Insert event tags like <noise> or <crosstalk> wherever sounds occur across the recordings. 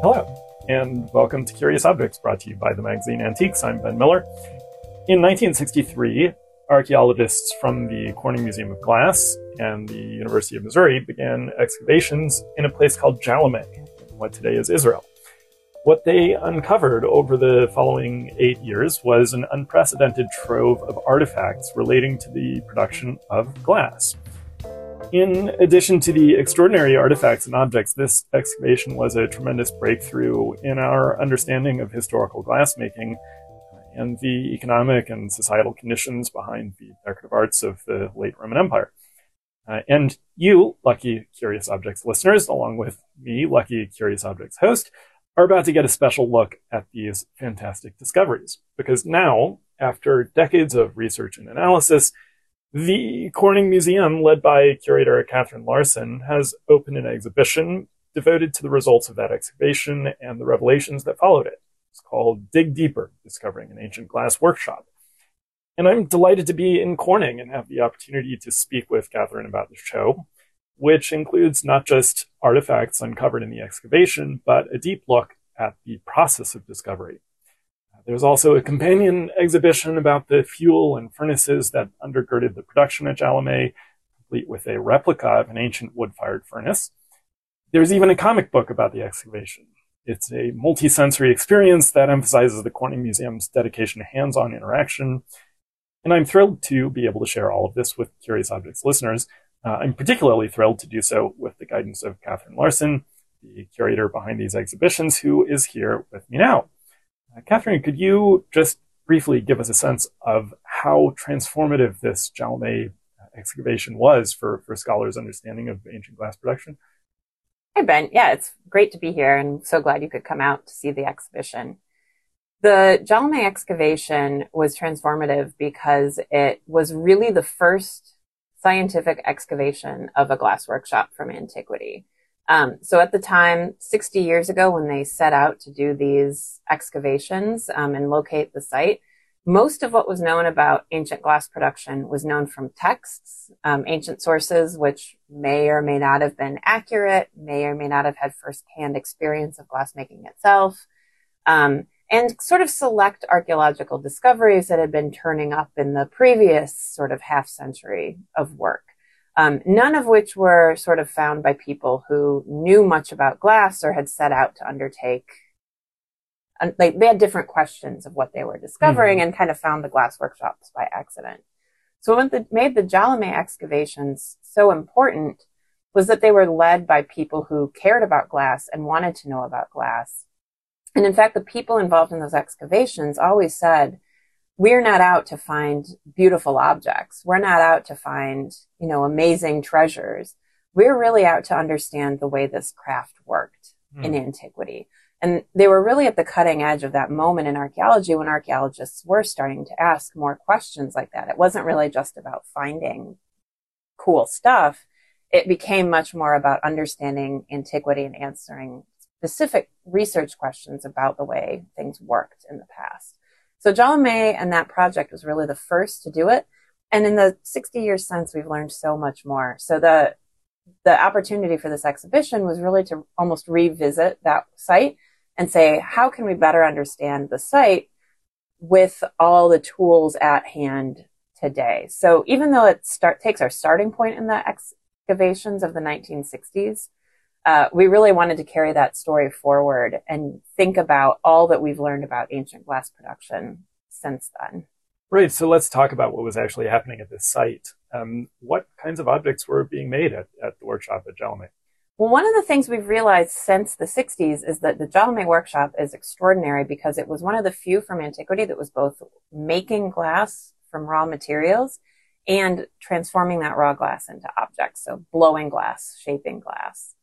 Hello, and welcome to Curious Objects, brought to you by the magazine Antiques. I'm Ben Miller. In 1963, archaeologists from the Corning Museum of Glass and the University of Missouri began excavations in a place called Jalame, what today is Israel. What they uncovered over the following eight years was an unprecedented trove of artifacts relating to the production of glass. In addition to the extraordinary artifacts and objects, this excavation was a tremendous breakthrough in our understanding of historical glassmaking and the economic and societal conditions behind the decorative arts of the late Roman Empire. Uh, and you, lucky Curious Objects listeners, along with me, lucky Curious Objects host, are about to get a special look at these fantastic discoveries. Because now, after decades of research and analysis, the Corning Museum, led by curator Katherine Larson, has opened an exhibition devoted to the results of that excavation and the revelations that followed it. It's called Dig Deeper, Discovering an Ancient Glass Workshop. And I'm delighted to be in Corning and have the opportunity to speak with Katherine about the show, which includes not just artifacts uncovered in the excavation, but a deep look at the process of discovery. There's also a companion exhibition about the fuel and furnaces that undergirded the production at Jalame, complete with a replica of an ancient wood-fired furnace. There's even a comic book about the excavation. It's a multi-sensory experience that emphasizes the Corning Museum's dedication to hands-on interaction. And I'm thrilled to be able to share all of this with Curious Objects listeners. Uh, I'm particularly thrilled to do so with the guidance of Katherine Larson, the curator behind these exhibitions, who is here with me now. Uh, Katherine, could you just briefly give us a sense of how transformative this Jalame excavation was for, for scholars' understanding of ancient glass production? Hi, Ben. Yeah, it's great to be here and so glad you could come out to see the exhibition. The Jalame excavation was transformative because it was really the first scientific excavation of a glass workshop from antiquity. Um, so at the time, 60 years ago, when they set out to do these excavations um, and locate the site, most of what was known about ancient glass production was known from texts, um, ancient sources, which may or may not have been accurate, may or may not have had firsthand experience of glassmaking itself, um, and sort of select archaeological discoveries that had been turning up in the previous sort of half century of work um, none of which were sort of found by people who knew much about glass or had set out to undertake. And they, they had different questions of what they were discovering mm-hmm. and kind of found the glass workshops by accident. So what the, made the Jalame excavations so important was that they were led by people who cared about glass and wanted to know about glass. And in fact, the people involved in those excavations always said, we're not out to find beautiful objects. We're not out to find, you know, amazing treasures. We're really out to understand the way this craft worked mm. in antiquity. And they were really at the cutting edge of that moment in archaeology when archaeologists were starting to ask more questions like that. It wasn't really just about finding cool stuff. It became much more about understanding antiquity and answering specific research questions about the way things worked in the past. So Jalame and that project was really the first to do it. And in the 60 years since, we've learned so much more. So the, the opportunity for this exhibition was really to almost revisit that site and say, how can we better understand the site with all the tools at hand today? So even though it start, takes our starting point in the excavations of the 1960s, uh, we really wanted to carry that story forward and think about all that we've learned about ancient glass production since then. Right. So let's talk about what was actually happening at this site. Um, what kinds of objects were being made at, at the workshop at Jalame? Well, one of the things we've realized since the 60s is that the Jalame workshop is extraordinary because it was one of the few from antiquity that was both making glass from raw materials and transforming that raw glass into objects. So blowing glass, shaping glass.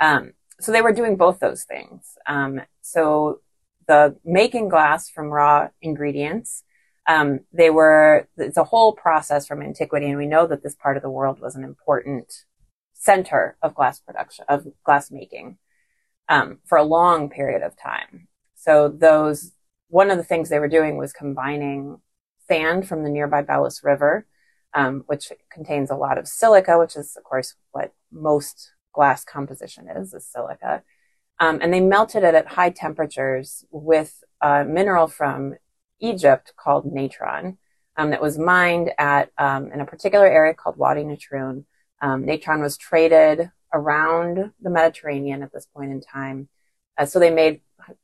Um, so they were doing both those things. Um, so the making glass from raw ingredients, um, they were, it's a whole process from antiquity. And we know that this part of the world was an important center of glass production, of glass making, um, for a long period of time. So those, one of the things they were doing was combining sand from the nearby Belus River, um, which contains a lot of silica, which is, of course, what most glass composition is, is silica, Um, and they melted it at high temperatures with a mineral from Egypt called natron um, that was mined at um, in a particular area called Wadi Natrun. Um, natron was traded around the Mediterranean at this point in time. Uh, so they made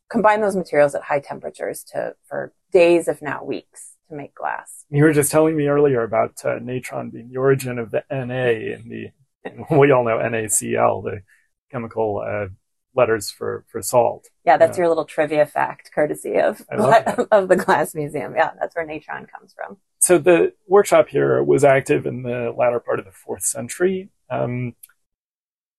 combine those materials at high temperatures to for days, if not weeks, to make glass. You were just telling me earlier about uh, natron being the origin of the Na in the <laughs> we all know NaCl, the chemical uh, letters for for salt. Yeah, that's your little trivia fact, courtesy of <laughs> of the Glass Museum. Yeah, that's where natron comes from. So the workshop here was active in the latter part of the fourth century, um,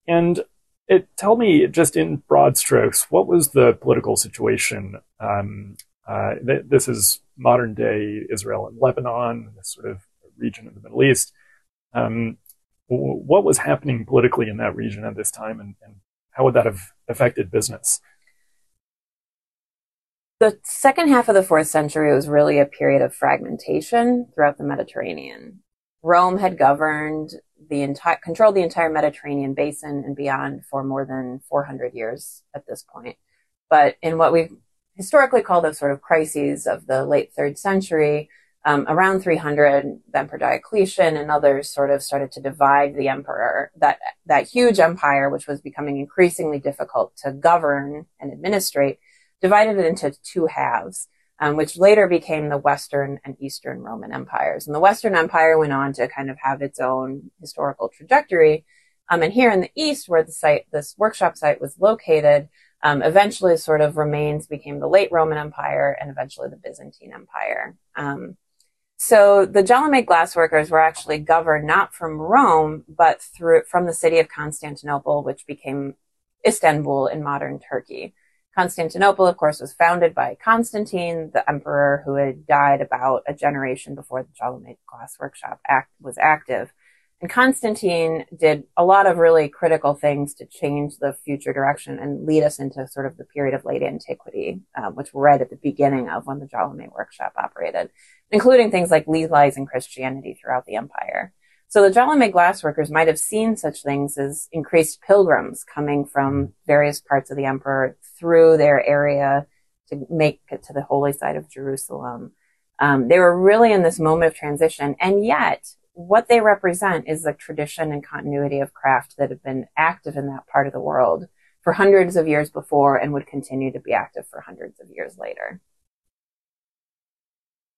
and it tell me just in broad strokes what was the political situation. Um, uh, th- this is modern day Israel and Lebanon, this sort of region of the Middle East. Um, what was happening politically in that region at this time, and, and how would that have affected business? The second half of the fourth century was really a period of fragmentation throughout the Mediterranean. Rome had governed the entire, controlled the entire Mediterranean basin and beyond for more than 400 years at this point. But in what we historically call the sort of crises of the late third century, um, around 300, the Emperor Diocletian and others sort of started to divide the emperor, that, that huge empire, which was becoming increasingly difficult to govern and administrate, divided it into two halves, um, which later became the Western and Eastern Roman empires. And the Western Empire went on to kind of have its own historical trajectory. Um, and here in the East, where the site, this workshop site was located, um, eventually sort of remains became the late Roman Empire and eventually the Byzantine Empire. Um, so the Jalame glassworkers were actually governed not from Rome, but through from the city of Constantinople, which became Istanbul in modern Turkey. Constantinople, of course, was founded by Constantine, the emperor who had died about a generation before the Jalame Glass Workshop act was active. And Constantine did a lot of really critical things to change the future direction and lead us into sort of the period of late antiquity, um, which we're right at the beginning of when the Jalame Workshop operated, including things like legalizing Christianity throughout the empire. So the Jalame glassworkers might have seen such things as increased pilgrims coming from various parts of the emperor through their area to make it to the holy site of Jerusalem. Um, they were really in this moment of transition, and yet what they represent is the tradition and continuity of craft that have been active in that part of the world for hundreds of years before and would continue to be active for hundreds of years later.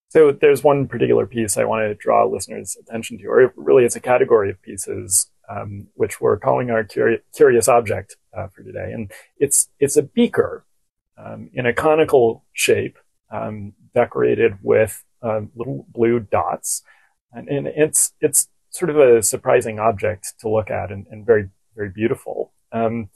So there's one particular piece I want to draw listeners' attention to, or really it's a category of pieces um, which we're calling our curi- curious object uh, for today, and it's it's a beaker um, in a conical shape, um, decorated with uh, little blue dots, and, and, it's it's sort of a surprising object to look at and, and very very beautiful. Um,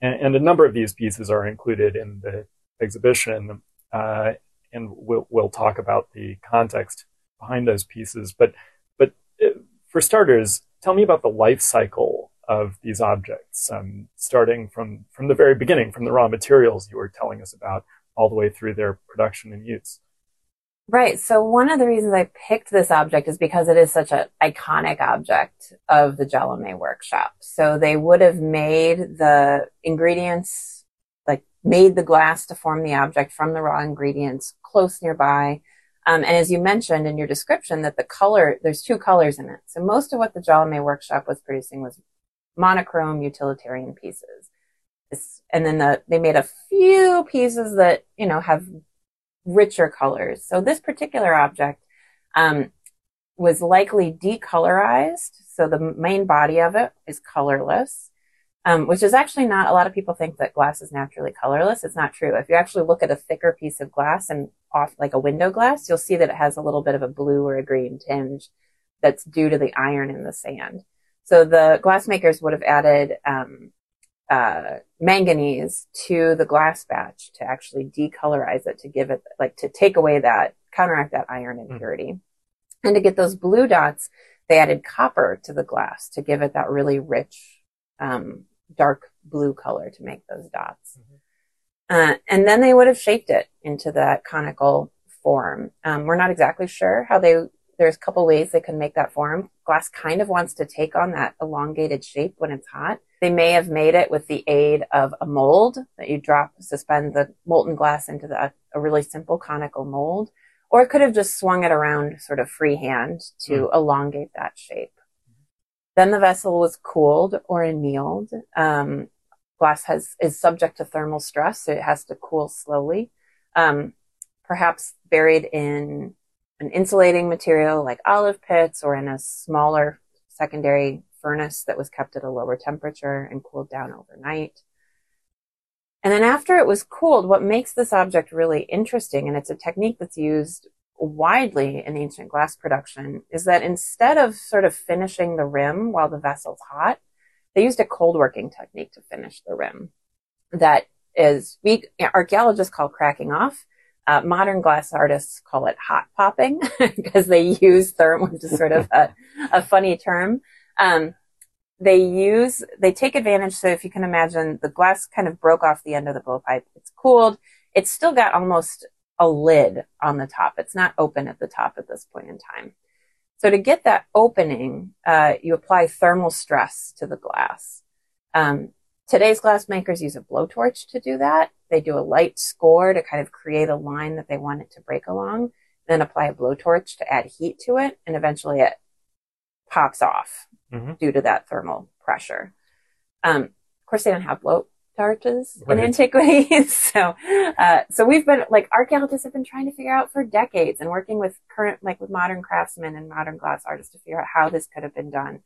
and, and, a number of these pieces are included in the exhibition. Uh, and we'll, we'll talk about the context behind those pieces. But, but uh, for starters, tell me about the life cycle of these objects, um, starting from, from the very beginning, from the raw materials you were telling us about, all the way through their production and use. Right. So one of the reasons I picked this object is because it is such an iconic object of the Jalame workshop. So they would have made the ingredients like made the glass to form the object from the raw ingredients close nearby. Um, and as you mentioned in your description, that the color, there's two colors in it. So most of what the Jalame workshop was producing was monochrome utilitarian pieces. And then the, they made a few pieces that, you know, have richer colors. So this particular object, um, was likely decolorized. So the main body of it is colorless um, which is actually not, a lot of people think that glass is naturally colorless. It's not true. If you actually look at a thicker piece of glass and off like a window glass, you'll see that it has a little bit of a blue or a green tinge that's due to the iron in the sand. So the glassmakers would have added, um, uh, manganese to the glass batch to actually decolorize it, to give it, like to take away that, counteract that iron hmm. impurity. Mm. And to get those blue dots, they added copper to the glass to give it that really rich, um, dark blue color to make those dots. Mm-hmm. Uh, and then they would have shaped it into that conical form. Um, we're not exactly sure how they there's a couple ways they can make that form. Glass kind of wants to take on that elongated shape when it's hot. They may have made it with the aid of a mold that you drop, suspend the molten glass into the, a really simple conical mold, or it could have just swung it around sort of freehand to mm. elongate that shape. Then the vessel was cooled or annealed. Um, glass has is subject to thermal stress, so it has to cool slowly. Um, perhaps buried in an insulating material like olive pits or in a smaller secondary furnace that was kept at a lower temperature and cooled down overnight. And then after it was cooled, what makes this object really interesting, and it's a technique that's used widely in ancient glass production, is that instead of sort of finishing the rim while the vessel's hot, they used a cold working technique to finish the rim. That is, we archaeologists call cracking off. Uh, modern glass artists call it hot popping <laughs> because they use therm, which is sort of a, a funny term. Um, they use, they take advantage. So if you can imagine the glass kind of broke off the end of the blowpipe. It's cooled. It's still got almost a lid on the top. It's not open at the top at this point in time. So to get that opening, uh, you apply thermal stress to the glass. Um, today's glass makers use a blowtorch to do that. They do a light score to kind of create a line that they want it to break along, then apply a blowtorch to add heat to it, and eventually it pops off mm-hmm. due to that thermal pressure. Um, of course, they don't have blow torches right. in antiquity. <laughs> so, uh, so we've been like archaeologists have been trying to figure out for decades and working with current, like with modern craftsmen and modern glass artists to figure out how this could have been done.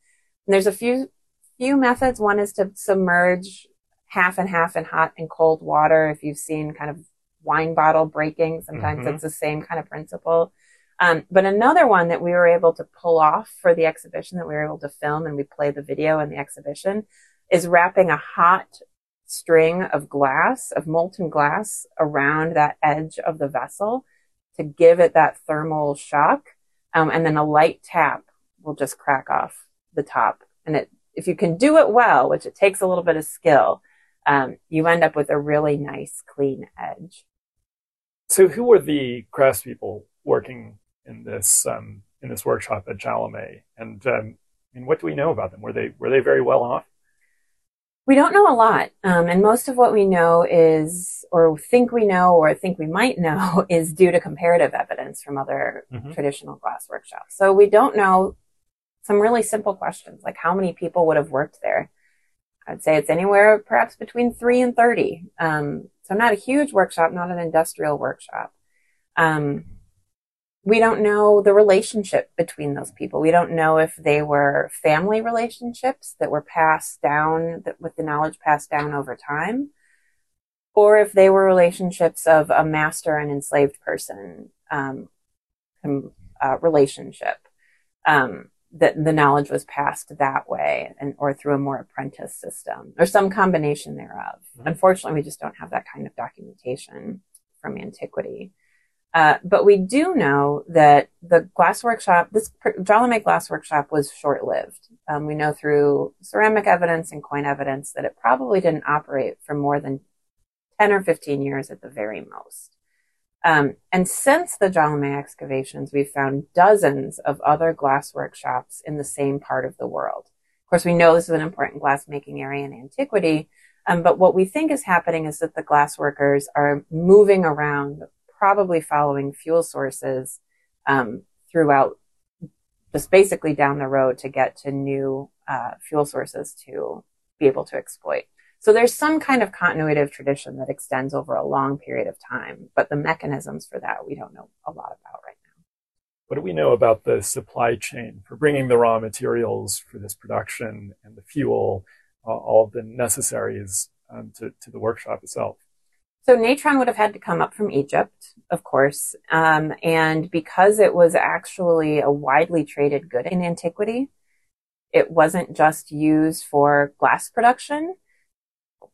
And there's a few, few methods. One is to submerge half and half in hot and cold water. If you've seen kind of wine bottle breaking, sometimes mm-hmm. it's the same kind of principle. Um, but another one that we were able to pull off for the exhibition that we were able to film and we play the video in the exhibition is wrapping a hot string of glass, of molten glass around that edge of the vessel to give it that thermal shock. Um, and then a light tap will just crack off the top. And it, if you can do it well, which it takes a little bit of skill, um, you end up with a really nice clean edge. So who were the craftspeople working in this, um, in this workshop at Jalame? And, um, and what do we know about them? Were they, were they very well off? We don't know a lot. Um, and most of what we know is, or think we know, or think we might know, <laughs> is due to comparative evidence from other mm-hmm. traditional glass workshops. So we don't know some really simple questions, like how many people would have worked there. I'd say it's anywhere perhaps between three and 30. Um, so not a huge workshop, not an industrial workshop. Um, we don't know the relationship between those people. We don't know if they were family relationships that were passed down, that with the knowledge passed down over time, or if they were relationships of a master and enslaved person um, uh, relationship. Um, that the knowledge was passed that way and or through a more apprentice system or some combination thereof. Mm-hmm. Unfortunately, we just don't have that kind of documentation from antiquity. Uh, but we do know that the glass workshop, this Jalame glass workshop was short lived. Um, we know through ceramic evidence and coin evidence that it probably didn't operate for more than 10 or 15 years at the very most. Um, and since the Jalame excavations, we've found dozens of other glass workshops in the same part of the world. Of course, we know this is an important glass making area in antiquity, um, but what we think is happening is that the glass workers are moving around probably following fuel sources um, throughout, just basically down the road to get to new uh, fuel sources to be able to exploit. So there's some kind of continuity of tradition that extends over a long period of time, but the mechanisms for that we don't know a lot about right now. What do we know about the supply chain for bringing the raw materials for this production and the fuel, uh, all of the necessaries um, to, to the workshop itself? So natron would have had to come up from Egypt, of course. Um, and because it was actually a widely traded good in antiquity, it wasn't just used for glass production.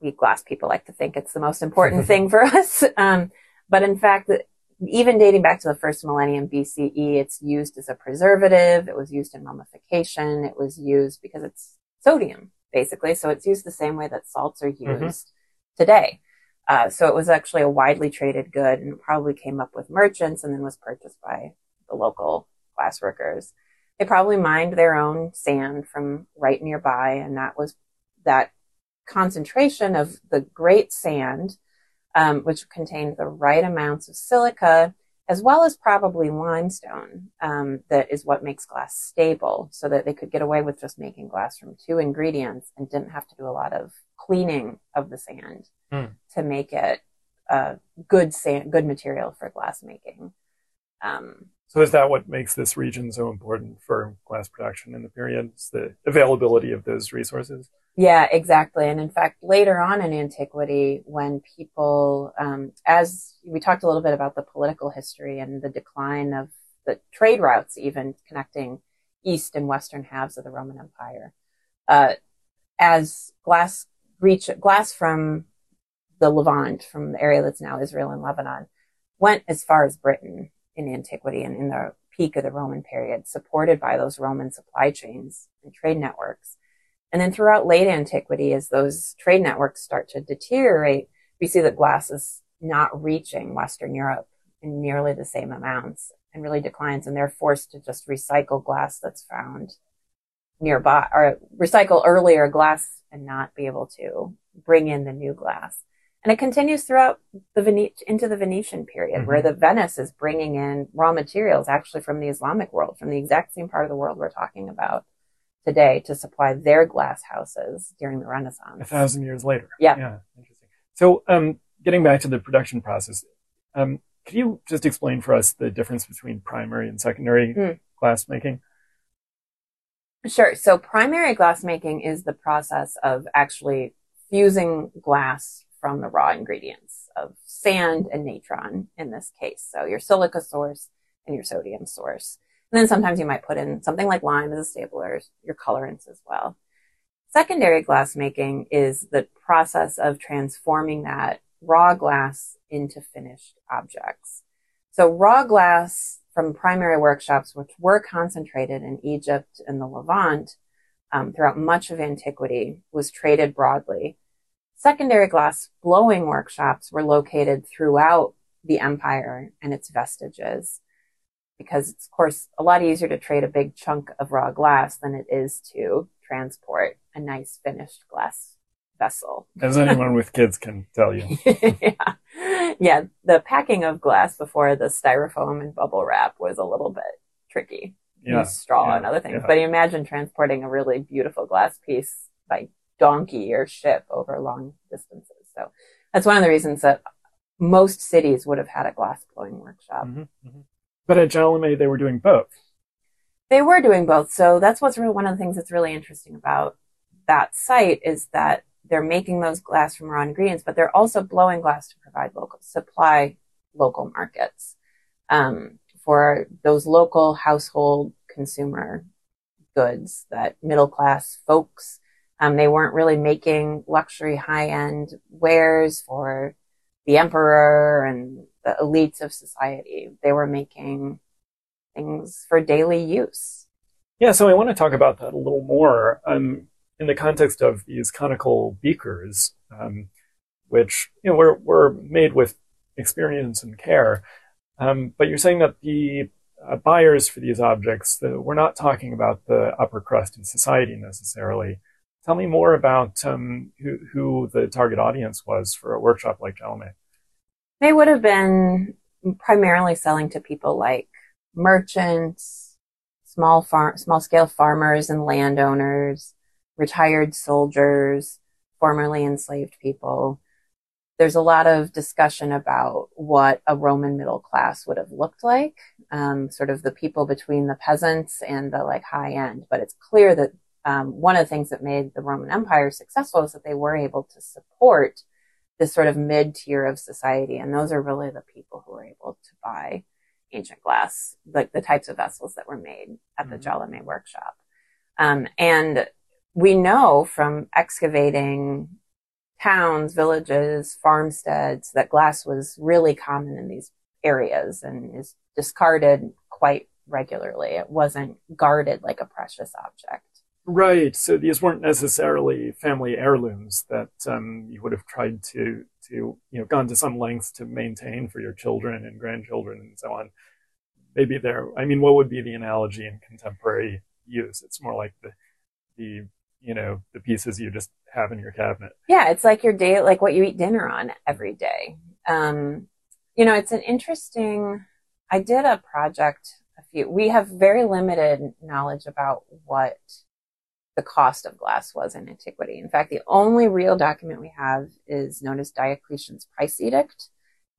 We glass people like to think it's the most important <laughs> thing for us. Um, but in fact, even dating back to the first millennium BCE, it's used as a preservative. It was used in mummification. It was used because it's sodium, basically. So it's used the same way that salts are mm-hmm. used mm-hmm. today. Uh, so it was actually a widely traded good and probably came up with merchants and then was purchased by the local glassworkers. They probably mined their own sand from right nearby, and that was that concentration of the great sand, um, which contained the right amounts of silica, as well as probably limestone, um, that is what makes glass stable, so that they could get away with just making glass from two ingredients and didn't have to do a lot of cleaning of the sand Hmm. to make it a good sand, good material for glass making. Um, So is that what makes this region so important for glass production in the period? Is the availability of those resources? Yeah, exactly. And in fact, later on in antiquity, when people, um, as we talked a little bit about the political history and the decline of the trade routes, even connecting east and western halves of the Roman Empire, uh, as glass reach glass from the Levant, from the area that's now Israel and Lebanon, went as far as Britain in antiquity and in the peak of the Roman period, supported by those Roman supply chains and trade networks. And then throughout late antiquity, as those trade networks start to deteriorate, we see that glass is not reaching Western Europe in nearly the same amounts and really declines. And they're forced to just recycle glass that's found nearby or recycle earlier glass and not be able to bring in the new glass. And it continues throughout the Vene- into the Venetian period, Mhm. where the Venice is bringing in raw materials actually from the Islamic world, from the exact same part of the world we're talking about today to supply their glass houses during the Renaissance. A thousand years later. Yeah. Yeah. Interesting. So, um, getting back to the production process, um, could you just explain for us the difference between primary and secondary Mm. glass making? Sure. So primary glass making is the process of actually fusing glass from the raw ingredients of sand and natron in this case. So your silica source and your sodium source. And then sometimes you might put in something like lime as a stabilizer, your colorants as well. Secondary glass making is the process of transforming that raw glass into finished objects. So raw glass from primary workshops, which were concentrated in Egypt and the Levant um, throughout much of antiquity, was traded broadly. Secondary glass blowing workshops were located throughout the empire and its vestiges because it's, of course, a lot easier to trade a big chunk of raw glass than it is to transport a nice finished glass vessel. As anyone with kids can tell you. <laughs> yeah. yeah, the packing of glass before the styrofoam and bubble wrap was a little bit tricky. Yeah. Use straw yeah, and other things. yeah. But imagine transporting a really beautiful glass piece by donkey or ship over long distances. So that's one of the reasons that most cities would have had a glass blowing workshop. Mhm, mhm. But at Jalame, they were doing both. They were doing both. So that's what's really one of the things that's really interesting about that site is that they're making those glass from raw ingredients, but they're also blowing glass to provide local supply local markets um, for those local household consumer goods that middle class folks. Um, they weren't really making luxury high end wares for the emperor and the elites of society. They were making things for daily use. Yeah, so I want to talk about that a little more um, in the context of these conical beakers, um, which you know were were made with experience and care. Um, but you're saying that the uh, buyers for these objects, the, we're not talking about the upper crust in society necessarily. Tell me more about um, who, who the target audience was for a workshop like Jalame. They would have been primarily selling to people like merchants, small farm, small scale farmers and landowners, retired soldiers, formerly enslaved people. There's a lot of discussion about what a Roman middle class would have looked like, um, sort of the people between the peasants and the like high end. But it's clear that um, one of the things that made the Roman Empire successful is that they were able to support this sort of mid tier of society. And those are really the people who were able to buy ancient glass, like the types of vessels that were made at the Mhm. Jalame workshop. Um, and we know from excavating towns, villages, farmsteads that glass was really common in these areas and is discarded quite regularly. It wasn't guarded like a precious object. Right. So these weren't necessarily family heirlooms that um, you would have tried to to you know gone to some lengths to maintain for your children and grandchildren and so on. maybe there. I mean, what would be the analogy in contemporary use? It's more like the the you know the pieces you just have in your cabinet. Yeah, it's like your day, like what you eat dinner on every day. Um, you know, it's an interesting. I did a project a few. We have very limited knowledge about what the cost of glass was in antiquity. In fact, the only real document we have is known as Diocletian's Price Edict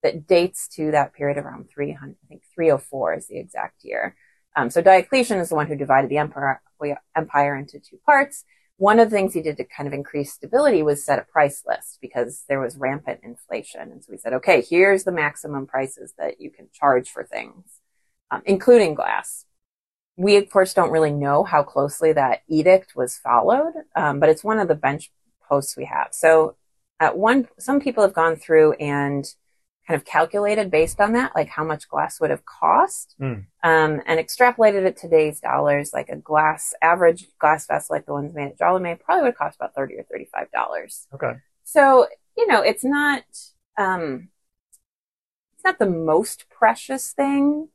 that dates to that period around 300, I think 304 is the exact year. Um, so Diocletian is the one who divided the empire, empire into two parts. One of the things he did to kind of increase stability was set a price list because there was rampant inflation. And so we said, okay, here's the maximum prices that you can charge for things, um, including glass we of course don't really know how closely that edict was followed, um, but it's one of the bench posts we have. So at one, some people have gone through and kind of calculated based on that, like how much glass would have cost, mm. um, and extrapolated it today's dollars. Like a glass average glass vessel, like the ones made at Jalame, probably would cost about thirty or thirty-five dollars. Okay. So you know, it's not um, it's not the most precious thing,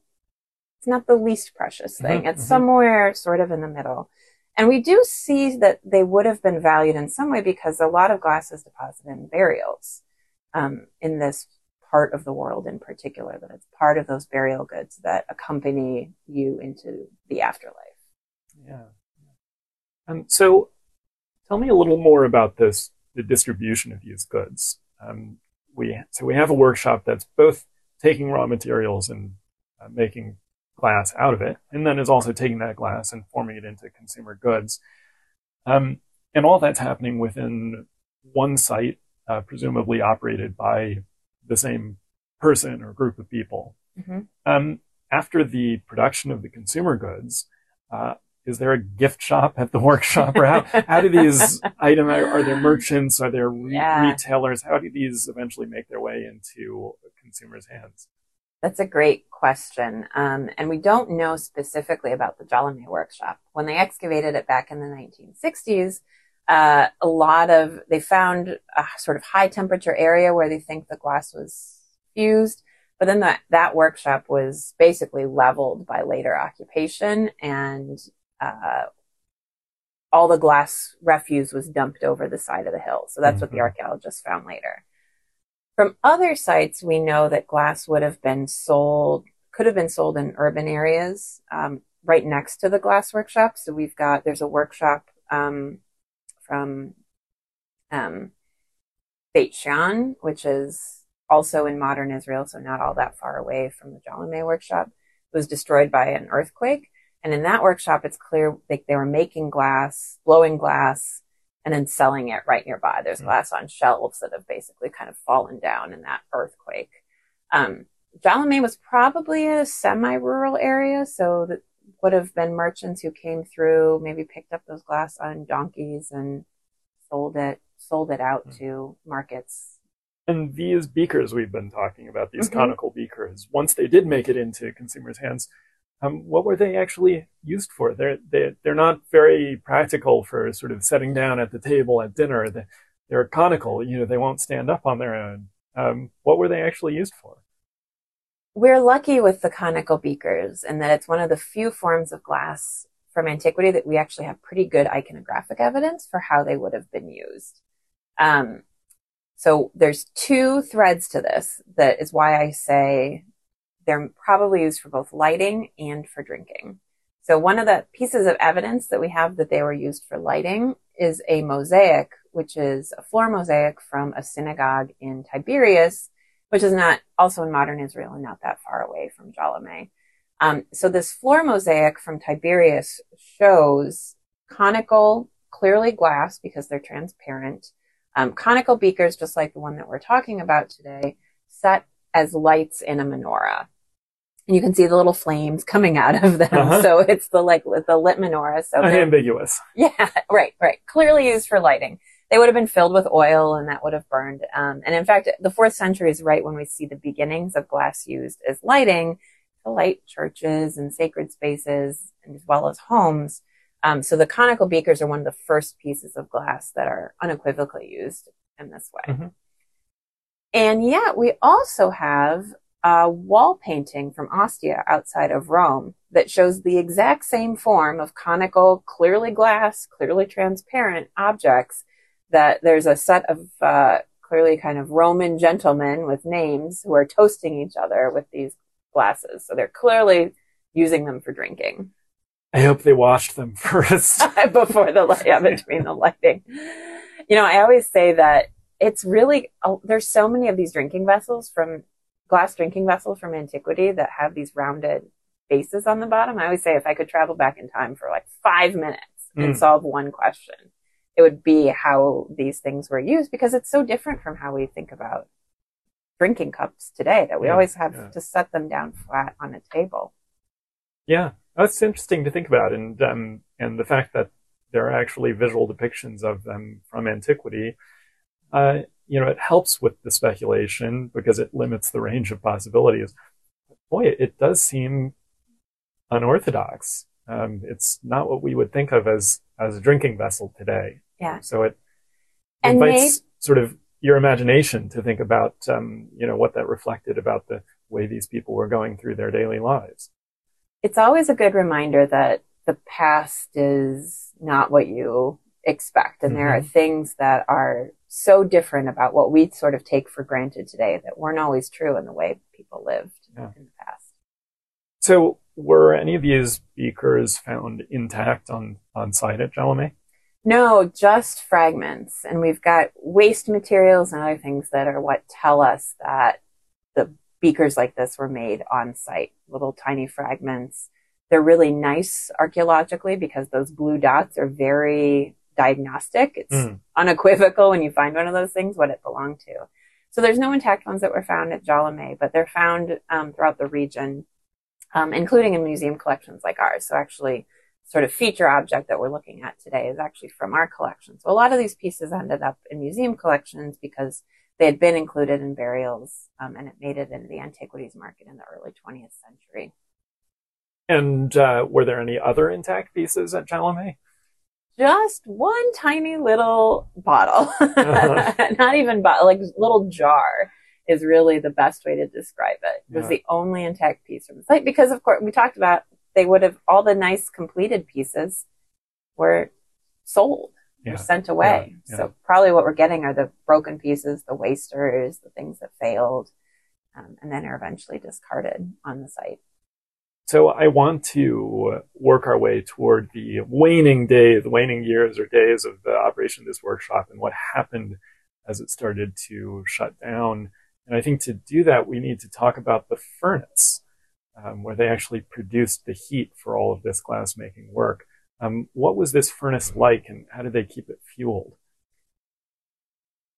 it's not the least precious mm-hmm, thing. Mm-hmm, it's somewhere sort of in the middle. And we do see that they would have been valued in some way because a lot of glass is deposited in burials um, in this part of the world in particular, that it's part of those burial goods that accompany you into the afterlife. Yeah. Um, so tell me a little more about this, the distribution of these goods. Um, we, so we have a workshop that's both taking raw materials and uh, making glass out of it, and then is also taking that glass and forming it into consumer goods. Um, and all that's happening within one site, uh, presumably operated by the same person or group of people. Mm-hmm. Um, after the production of the consumer goods, uh, is there a gift shop at the workshop, or how, how do these <laughs> items are, are, there merchants? Are there re- yeah. retailers? How do these eventually make their way into consumers' hands? That's a great question. Um, and we don't know specifically about the Jalame workshop. When they excavated it back in the 1960s, uh, a lot of, they found a sort of high temperature area where they think the glass was fused. But then that, that workshop was basically leveled by later occupation and, uh, all the glass refuse was dumped over the side of the hill. So that's mm-hmm. what the archaeologists found later. From other sites, we know that glass would have been sold, could have been sold in urban areas um, right next to the glass workshop. So we've got, there's a workshop um, from um, Beit Shean, which is also in modern Israel, so not all that far away from the Jalame workshop. It was destroyed by an earthquake. And in that workshop, it's clear like they were making glass, blowing glass, and then selling it right nearby. There's mm. glass on shelves that have basically kind of fallen down in that earthquake. Um, Jalame was probably a semi-rural area, so that would have been merchants who came through, maybe picked up those glass on donkeys and sold it, sold it out mm. to markets. And these beakers we've been talking about, these mm-hmm. conical beakers, once they did make it into consumers' hands, um, what were they actually used for? They're, they, they're not very practical for sort of setting down at the table at dinner. They're conical, you know, they won't stand up on their own. Um, what were they actually used for? We're lucky with the conical beakers in that it's one of the few forms of glass from antiquity that we actually have pretty good iconographic evidence for how they would have been used. Um, so there's two threads to this that is why I say they're probably used for both lighting and for drinking. So one of the pieces of evidence that we have that they were used for lighting is a mosaic, which is a floor mosaic from a synagogue in Tiberias, which is not also in modern Israel and not that far away from Jalame. Um, so this floor mosaic from Tiberias shows conical, clearly glass because they're transparent, um, conical beakers, just like the one that we're talking about today, set as lights in a menorah and you can see the little flames coming out of them. Uh-huh. So it's the like the lit menorah. So ambiguous. Yeah, <laughs> right, right. Clearly used for lighting. They would have been filled with oil and that would have burned. Um, and in fact, the fourth century is right when we see the beginnings of glass used as lighting to light churches and sacred spaces as well as homes. Um, so the conical beakers are one of the first pieces of glass that are unequivocally used in this way. Mm-hmm. And yet we also have a wall painting from Ostia outside of Rome that shows the exact same form of conical, clearly glass, clearly transparent objects. That there's a set of uh, clearly kind of Roman gentlemen with names who are toasting each other with these glasses. So they're clearly using them for drinking. I hope they washed them <laughs> first <laughs> before the light, yeah, between the lighting. You know, I always say that it's really oh, there's so many of these drinking vessels from glass drinking vessels from antiquity that have these rounded bases on the bottom. I always say if I could travel back in time for like five minutes mm. and solve one question, it would be how these things were used because it's so different from how we think about drinking cups today that we yeah, always have yeah. to set them down flat on a table. Yeah, that's interesting to think about, and um, and the fact that there are actually visual depictions of them from antiquity. Uh, you know, it helps with the speculation because it limits the range of possibilities. Boy, it does seem unorthodox. Um, it's not what we would think of as as a drinking vessel today. Yeah. So it and invites sort of your imagination to think about, um, you know, what that reflected about the way these people were going through their daily lives. It's always a good reminder that the past is not what you expect, and mm-hmm. there are mm-hmm. things that are so different about what we sort of take for granted today that weren't always true in the way people lived yeah. in the past. So, were any of these beakers found intact on, on site at Jalame? No, just fragments. And we've got waste materials and other things that are what tell us that the beakers like this were made on site, little tiny fragments. They're really nice archaeologically because those blue dots are very diagnostic. It's mm. unequivocal when you find one of those things what it belonged to. So there's no intact ones that were found at Jalame, but they're found um, throughout the region, um, including in museum collections like ours. So actually, sort of feature object that we're looking at today is actually from our collection. So a lot of these pieces ended up in museum collections because they had been included in burials, um, and it made it into the antiquities market in the early 20th century. And uh, were there any other intact pieces at Jalame? Just one tiny little bottle, uh-huh. <laughs> not even bottle, like little jar is really the best way to describe it. It was yeah. the only intact piece from the site because, of course, we talked about they would have all the nice completed pieces were sold yeah. or sent away. Yeah. So probably what we're getting are the broken pieces, the wasters, the things that failed, um, and then are eventually discarded on the site. So I want to work our way toward the waning days, the waning years or days of the operation of this workshop and what happened as it started to shut down. And I think to do that, we need to talk about the furnace, um, where they actually produced the heat for all of this glassmaking work. Um, what was this furnace like and how did they keep it fueled?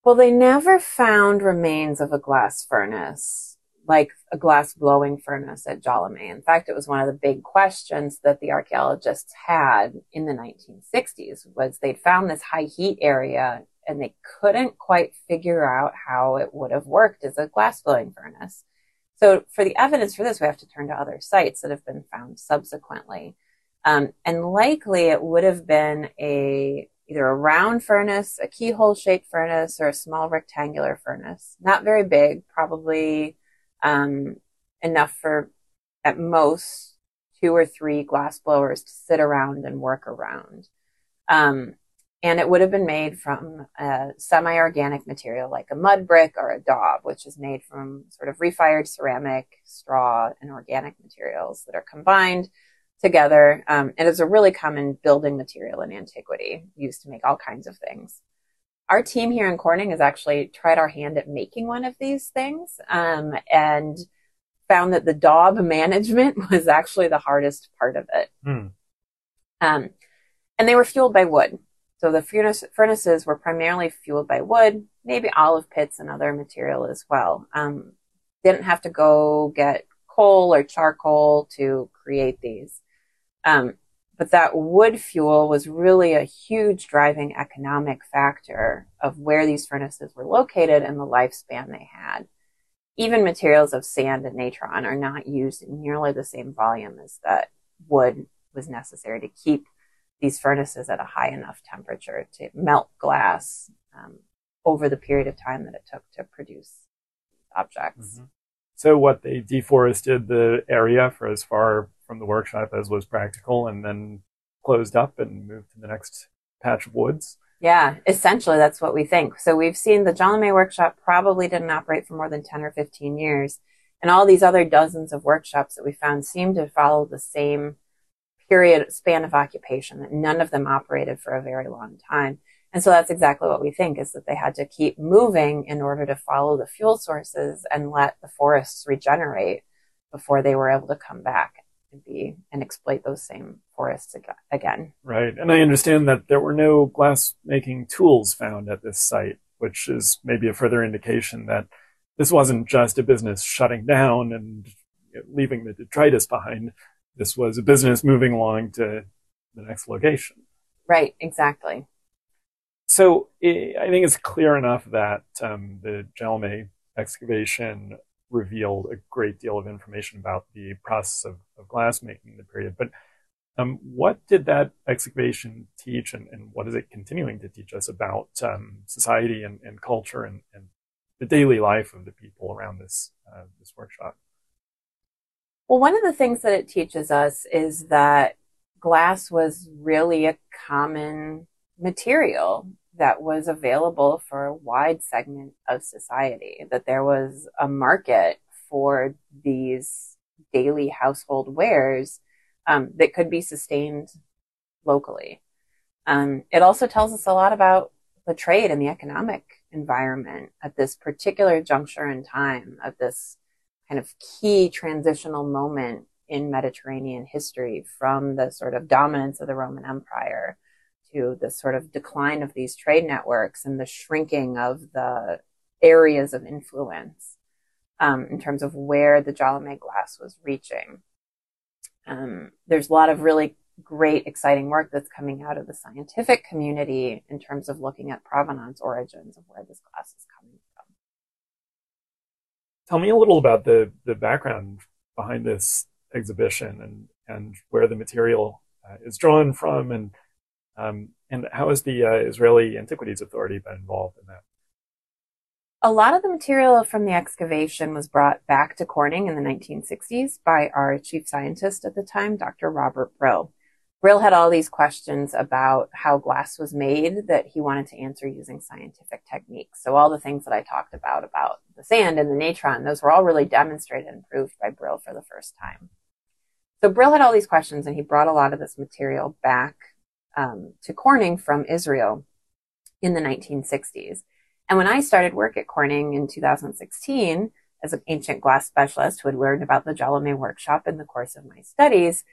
Well, they never found remains of a glass furnace like a glass blowing furnace at Jalame. In fact, it was one of the big questions that the archaeologists had in the 1960s was they'd found this high heat area and they couldn't quite figure out how it would have worked as a glass blowing furnace. So for the evidence for this, we have to turn to other sites that have been found subsequently. Um, and likely it would have been a either a round furnace, a keyhole shaped furnace, or a small rectangular furnace. Not very big, probably um, enough for at most two or three glass blowers to sit around and work around. Um, and it would have been made from a semi-organic material like a mud brick or a daub, which is made from sort of refired ceramic, straw, and organic materials that are combined together. Um, and it's a really common building material in antiquity, used to make all kinds of things our team here in Corning has actually tried our hand at making one of these things um, and found that the daub management <laughs> was actually the hardest part of it. Hmm. Um, and they were fueled by wood. So the furnace, furnaces were primarily fueled by wood, maybe olive pits and other material as well. Um, didn't have to go get coal or charcoal to create these. Um, but that wood fuel was really a huge driving economic factor of where these furnaces were located and the lifespan they had. Even materials of sand and natron are not used in nearly the same volume as that wood was necessary to keep these furnaces at a high enough temperature to melt glass um, over the period of time that it took to produce objects. Mm-hmm. So what they deforested the area for as far from the workshop as was practical, and then closed up and moved to the next patch of woods. Yeah, essentially that's what we think. So we've seen the Jalame workshop probably didn't operate for more than 10 or 15 years. And all these other dozens of workshops that we found seem to follow the same period span of occupation that none of them operated for a very long time. And so that's exactly what we think is that they had to keep moving in order to follow the fuel sources and let the forests regenerate before they were able to come back be and exploit those same forests again. Right. And I understand that there were no glass making tools found at this site, which is maybe a further indication that this wasn't just a business shutting down and leaving the detritus behind. This was a business moving along to the next location. Right, exactly. So I think it's clear enough that um, the Jalame excavation revealed a great deal of information about the process of, of glass making in the period. But um, what did that excavation teach, and, and, what is it continuing to teach us about um, society and, and culture and, and, the daily life of the people around this uh, this workshop? Well, one of the things that it teaches us is that glass was really a common material that was available for a wide segment of society, that there was a market for these daily household wares um, that could be sustained locally. Um, it also tells us a lot about the trade and the economic environment at this particular juncture in time of this kind of key transitional moment in Mediterranean history from the sort of dominance of the Roman Empire to the sort of decline of these trade networks and the shrinking of the areas of influence um, in terms of where the Jalame glass was reaching. Um, there's a lot of really great, exciting work that's coming out of the scientific community in terms of looking at provenance origins of where this glass is coming from. Tell me a little about the, the background behind this exhibition and, and where the material uh, is drawn from and um, and how has the uh, Israeli Antiquities Authority been involved in that? A lot of the material from the excavation was brought back to Corning in the 1960s by our chief scientist at the time, Dr. Robert Brill. Brill had all these questions about how glass was made that he wanted to answer using scientific techniques. So all the things that I talked about, about the sand and the natron, those were all really demonstrated and proved by Brill for the first time. So Brill had all these questions and he brought a lot of this material back um, to Corning from Israel in the 1960s. And when I started work at Corning in 2016 as an ancient glass specialist who had learned about the Jalame workshop in the course of my studies,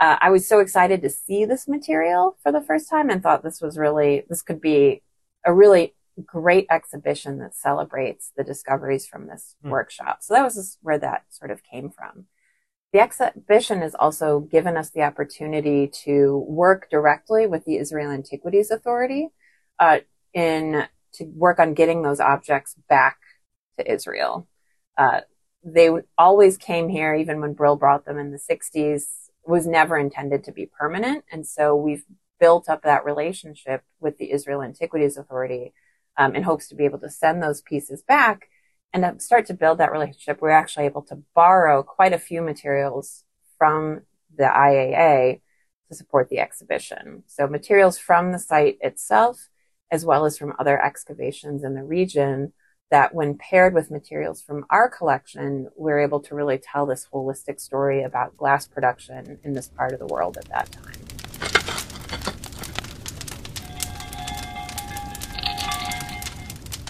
uh, I was so excited to see this material for the first time and thought this was really, this could be a really great exhibition that celebrates the discoveries from this mm. workshop. So that was where that sort of came from. The exhibition has also given us the opportunity to work directly with the Israel Antiquities Authority uh, in to work on getting those objects back to Israel. Uh, they always came here, even when Brill brought them in the 60s, was never intended to be permanent. And so we've built up that relationship with the Israel Antiquities Authority um, in hopes to be able to send those pieces back and start to build that relationship, we're actually able to borrow quite a few materials from the IAA to support the exhibition. So materials from the site itself, as well as from other excavations in the region that when paired with materials from our collection, we're able to really tell this holistic story about glass production in this part of the world at that time.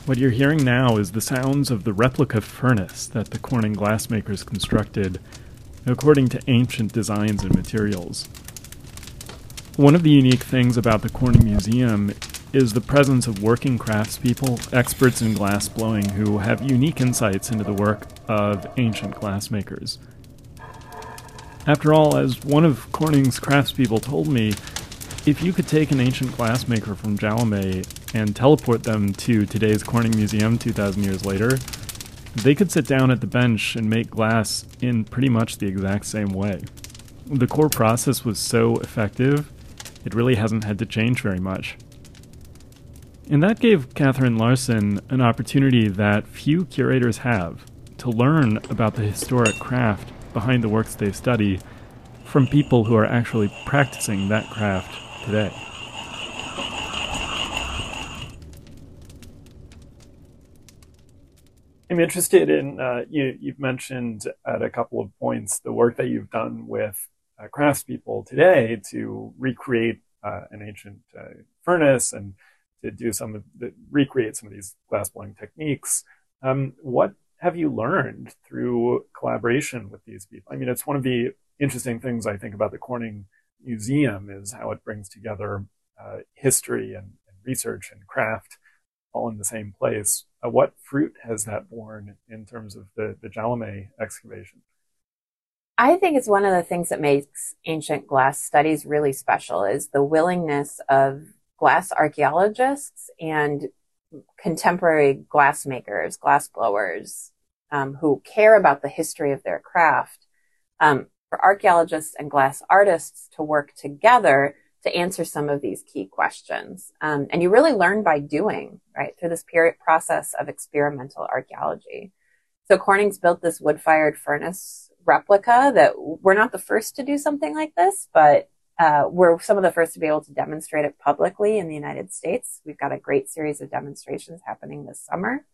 What you're hearing now is the sounds of the replica furnace that the Corning glassmakers constructed according to ancient designs and materials. One of the unique things about the Corning Museum is the presence of working craftspeople, experts in glass blowing, who have unique insights into the work of ancient glassmakers. After all, as one of Corning's craftspeople told me, if you could take an ancient glassmaker from Jalame and teleport them to today's Corning Museum 2,000 years later, they could sit down at the bench and make glass in pretty much the exact same way. The core process was so effective, it really hasn't had to change very much. And that gave Katherine Larson an opportunity that few curators have to learn about the historic craft behind the works they study from people who are actually practicing that craft today. I'm interested in uh, you. You've mentioned at a couple of points the work that you've done with uh, craftspeople today to recreate uh, an ancient uh, furnace and to do some of the recreate some of these glass blowing techniques. Um, what have you learned through collaboration with these people? I mean, it's one of the interesting things I think about the Corning Museum is how it brings together uh, history and, and, research and craft all in the same place. Uh, what fruit has that borne in terms of the, the Jalame excavation? I think it's one of the things that makes ancient glass studies really special is the willingness of glass archaeologists and contemporary glassmakers, glass blowers, um, who care about the history of their craft, um, for archaeologists and glass artists to work together to answer some of these key questions. Um, and you really learn by doing, right, through this period process of experimental archaeology. So Corning's built this wood-fired furnace replica that we're not the first to do something like this, but uh, we're some of the first to be able to demonstrate it publicly in the United States. We've got a great series of demonstrations happening this summer.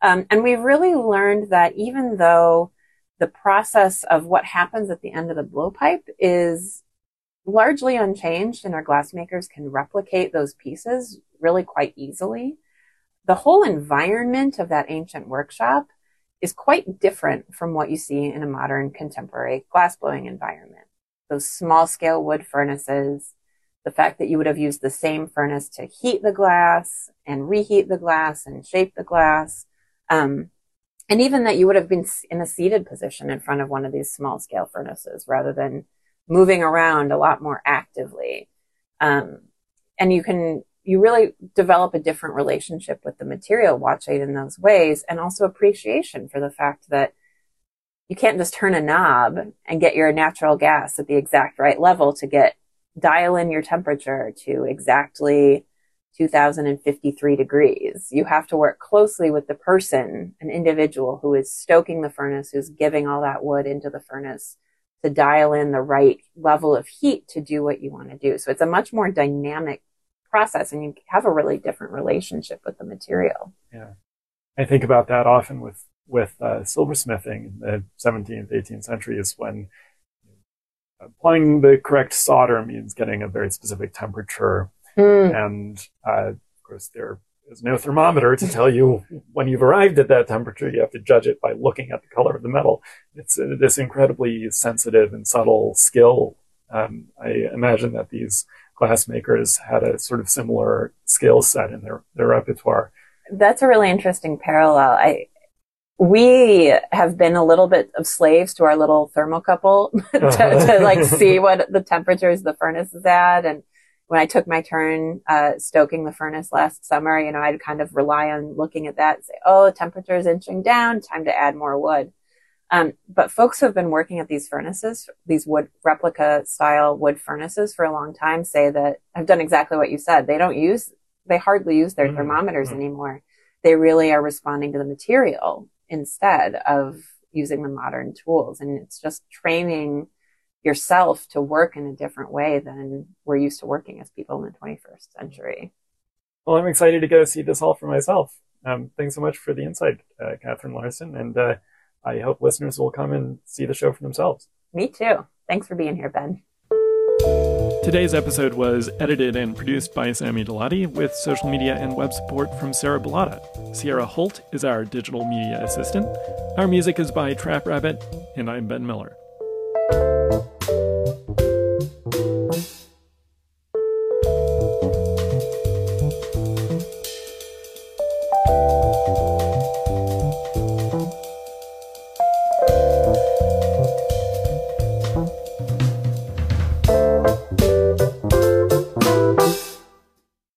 Um, and we've really learned that even though the process of what happens at the end of the blowpipe is largely unchanged and our glassmakers can replicate those pieces really quite easily, the whole environment of that ancient workshop is quite different from what you see in a modern contemporary glassblowing environment those small scale wood furnaces, the fact that you would have used the same furnace to heat the glass and reheat the glass and shape the glass. Um, and even that you would have been in a seated position in front of one of these small scale furnaces rather than moving around a lot more actively. Um, and you can, you really develop a different relationship with the material watching in those ways and also appreciation for the fact that you can't just turn a knob and get your natural gas at the exact right level to get dial in your temperature to exactly 2053 degrees. You have to work closely with the person, an individual who is stoking the furnace, who's giving all that wood into the furnace to dial in the right level of heat to do what you want to do. So it's a much more dynamic process and you have a really different relationship with the material. Yeah. I think about that often with with uh, silversmithing in the 17th, 18th centuries when applying the correct solder means getting a very specific temperature. Mm. And uh, of course, there is no thermometer to tell you when you've arrived at that temperature. You have to judge it by looking at the color of the metal. It's uh, this incredibly sensitive and subtle skill. Um, I imagine that these glass makers had a sort of similar skill set in their, their repertoire. That's a really interesting parallel. I, we have been a little bit of slaves to our little thermocouple <laughs> to, to, like <laughs> see what the temperatures the furnace is at. And when I took my turn uh, stoking the furnace last summer, you know, I'd kind of rely on looking at that and say, "Oh, the temperature is inching down. Time to add more wood." Um, but folks who have been working at these furnaces, these wood replica style wood furnaces for a long time, say that I've done exactly what you said. They don't use, they hardly use their mm-hmm. thermometers mm-hmm. anymore. They really are responding to the material instead of using the modern tools. And it's just training yourself to work in a different way than we're used to working as people in the 21st century. Well, I'm excited to go see this all for myself. Um, thanks so much for the insight, uh, Katherine Larson. And uh, I hope listeners will come and see the show for themselves. Me too. Thanks for being here, Ben. Today's episode was edited and produced by Sammy Delati with social media and web support from Sarah Bellotta. Sierra Holt is our digital media assistant. Our music is by Trap Rabbit, and I'm Ben Miller.